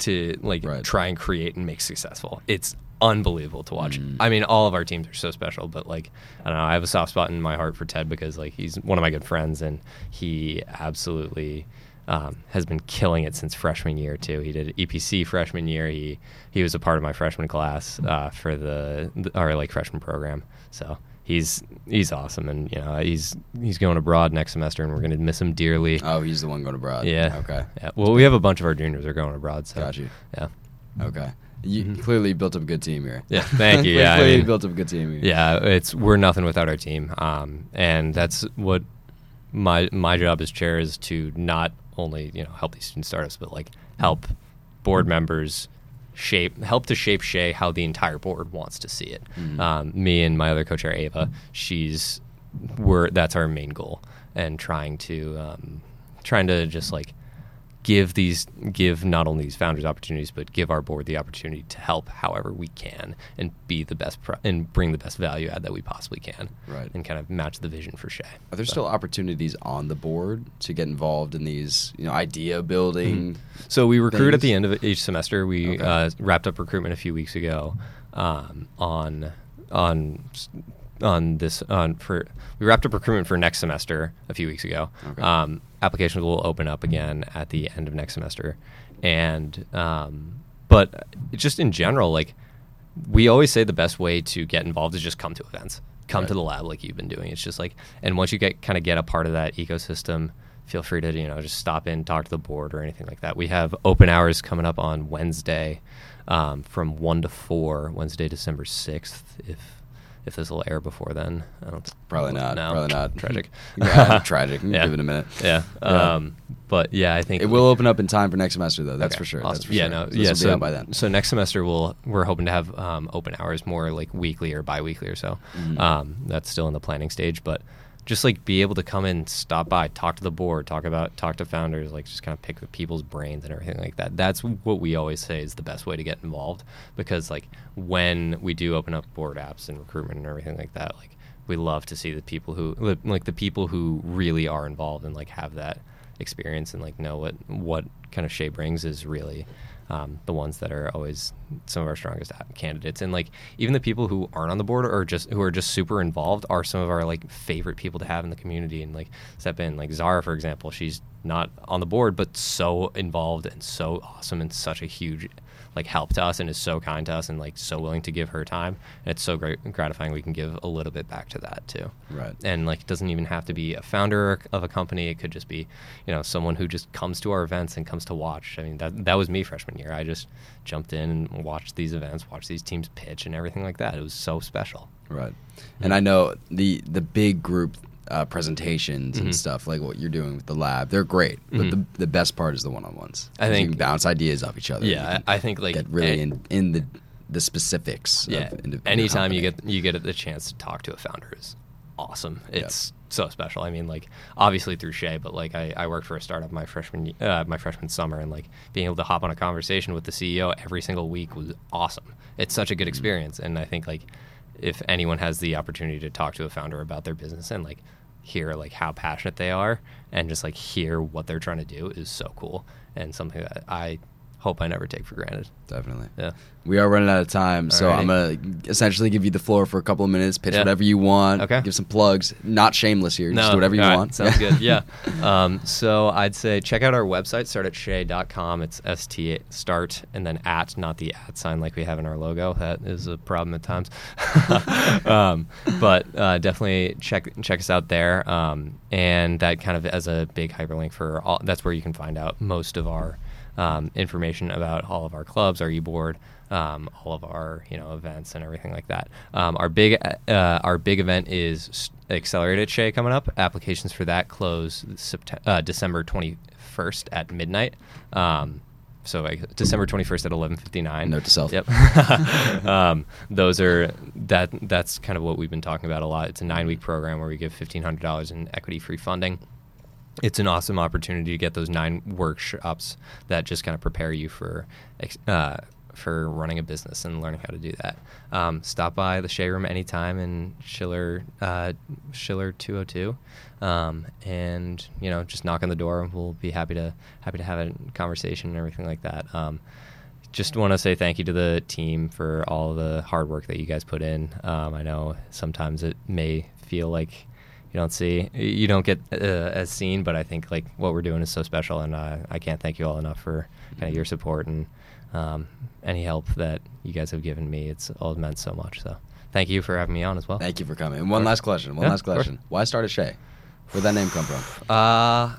to like Right. try and create and make successful. It's unbelievable to watch. Mm. I mean, all of our teams are so special, but like I don't know, I have a soft spot in my heart for Ted because like he's one of my good friends and he absolutely um, has been killing it since freshman year too. He did EPC freshman year. He he was a part of my freshman class uh, for the, the our like freshman program. So he's he's awesome, and you know he's he's going abroad next semester, and we're gonna miss him dearly. Oh, he's the one going abroad. yeah. Okay. Yeah. Well, we have a bunch of our juniors are going abroad. So Got you. Yeah. Okay. You clearly built up a good team here. Mm-hmm. Yeah, thank you. Yeah, I clearly mean- built up a good team here. Yeah, it's we're nothing without our team, um, and that's what my my job as chair is to not only you know help these student startups, but like help board members shape help to shape Shay how the entire board wants to see it. Mhm. Um, me and my other co-chair Ava, she's we're that's our main goal, and trying to um, trying to just like give these give not only these founders opportunities but give our board the opportunity to help however we can and be the best pro- and bring the best value add that we possibly can Right. and kind of match the vision for Shea. Are there So- still opportunities on the board to get involved in these, you know, idea building? So we recruit at the end of each semester. We Okay. uh, wrapped up recruitment a few weeks ago um, on on on this on for we wrapped up recruitment for next semester a few weeks ago. Okay. Um, applications will open up again at the end of next semester, and um, but just in general, like we always say, the best way to get involved is just come to events, come Right. to the lab like you've been doing. It's just like, and once you get kind of get a part of that ecosystem, feel free to you know just stop in, talk to the board or anything like that. We have open hours coming up on Wednesday um, from one to four, Wednesday, December sixth. If if this will air before then, I don't Probably not. No, Probably not. Tragic. yeah, tragic. Yeah. Give it a minute. Yeah. Yeah. Um, but yeah, I think It will open up in time for next semester, though. That's Okay, for sure. awesome. That's for yeah, sure. no, So yeah. So out by then. so next semester we'll we're hoping to have um, open hours more like weekly or biweekly or so. Mhm. Um, that's still in the planning stage, but just like be able to come in, stop by, talk to the board, talk about talk to founders, like just kind of pick the people's brains and everything like that. That's what we always say is the best way to get involved because like when we do open up board apps and recruitment and everything like that, like we love to see the people who like the people who really are involved and like have that experience and like know what what kind of Shea brings is really um, the ones that are always some of our strongest candidates. And like even the people who aren't on the board or just who are just super involved are some of our like favorite people to have in the community. And like step in like Zara for example she's not on the board but so involved and so awesome and such a huge like help to us and is so kind to us and like so willing to give her time. And it's so great gratifying we can give a little bit back to that too. Right. and like it doesn't even have to be a founder of a company. It could just be you know someone who just comes to our events and comes to watch. I mean that that was me freshman year. I just jumped in and watched these events watched these teams pitch and everything like that. It was so special. Right. Mm-hmm. And I know the the big group uh, presentations Mhm. and stuff like what you're doing with the lab, they're great. But the the best part is the one-on-ones. I think- you can bounce ideas off each other. Yeah, I- think, like, get really a- in in the the specifics. yeah anytime you get you get the chance to talk to a founder is awesome it's so special i mean like obviously through Shea, but like I, I worked for a startup my freshman uh, my freshman summer and like being able to hop on a conversation with the ceo every single week was awesome it's such a good experience and i think like if anyone has the opportunity to talk to a founder about their business and like hear like how passionate they are and just like hear what they're trying to do is so cool and something that i hope I never take for granted. Definitely. Yeah. We are running out of time, so I'm gonna essentially give you the floor for a couple of minutes. Pitch Yeah. whatever you want. Okay. Give some plugs. Not shameless here. Just do whatever you right, want. Sounds good. Yeah. Um, so I'd say check out our website, startatshea.com. It's S T start and then at, not the at sign like we have in our logo. That is a problem at times. um, but uh, definitely check check us out there. Um, and that kind of as a big hyperlink for all. That's where you can find out most of our um, information about all of our clubs, our e-board, um, all of our you know events and everything like that. Um, our big uh, our big event is Accelerated Shea coming up. Applications for that close Sept- uh, December twenty first at midnight. Um, so like December twenty first at eleven fifty nine. Note to self. Yep. um, those are that. That's kind of what we've been talking about a lot. It's a nine week program where we give fifteen hundred dollars in equity free funding it's an awesome opportunity to get those nine workshops that just kind of prepare you for uh, for running a business and learning how to do that. Um, stop by the Shea Room anytime in Schiller uh, Schiller 202, um, and you know just knock on the door. We'll be happy to happy to have a conversation and everything like that. Um, just want to say thank you to the team for all the hard work that you guys put in. Um, I know sometimes it may feel like you don't see you don't get uh, as seen, but I think like what we're doing is so special, and uh, I can't thank you all enough for kind of your support and um, any help that you guys have given me. It's all meant so much. So thank you for having me on as well. Thank you for coming. And one last question. One Yeah, last question. Why start at Shea? Where'd that name come from? Uh,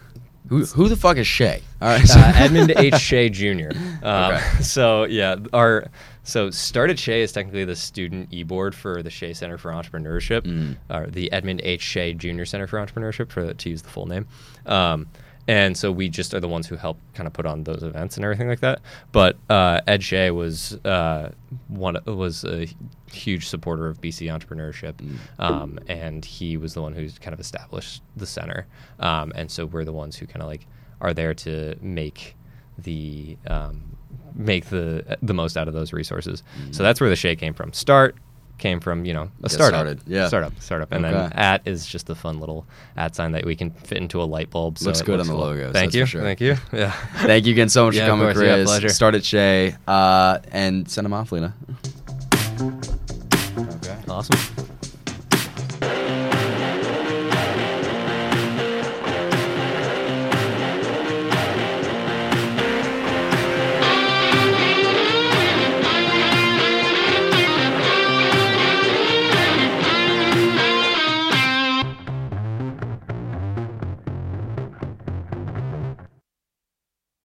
Who who the fuck is Shea? All right. uh, Edmund H. Shea Jr. Um, Okay. So yeah, our so Start@Shea is technically the student e-board for the Shea Center for Entrepreneurship, Mm. or the Edmund H. Shea Jr. Center for Entrepreneurship, for to use the full name. Um, and so we just are the ones who help kind of put on those events and everything like that. But uh, Ed Shea was uh, one was a huge supporter of BC entrepreneurship, um, and he was the one who's kind of established the center. Um, and so we're the ones who kind of like are there to make the um, make the the most out of those resources. So that's where the Shea came from. Start came from you know a startup, started, yeah. startup, startup, and then at is just a fun little at sign that we can fit into a light bulb. So Looks good looks on the cool. logos, Thank you, sure. thank you. Yeah. Thank you again so much Yeah, for coming, course. Yeah, Chris. pleasure. Start at Shea. Uh, and send them off, Lena. Okay. Awesome.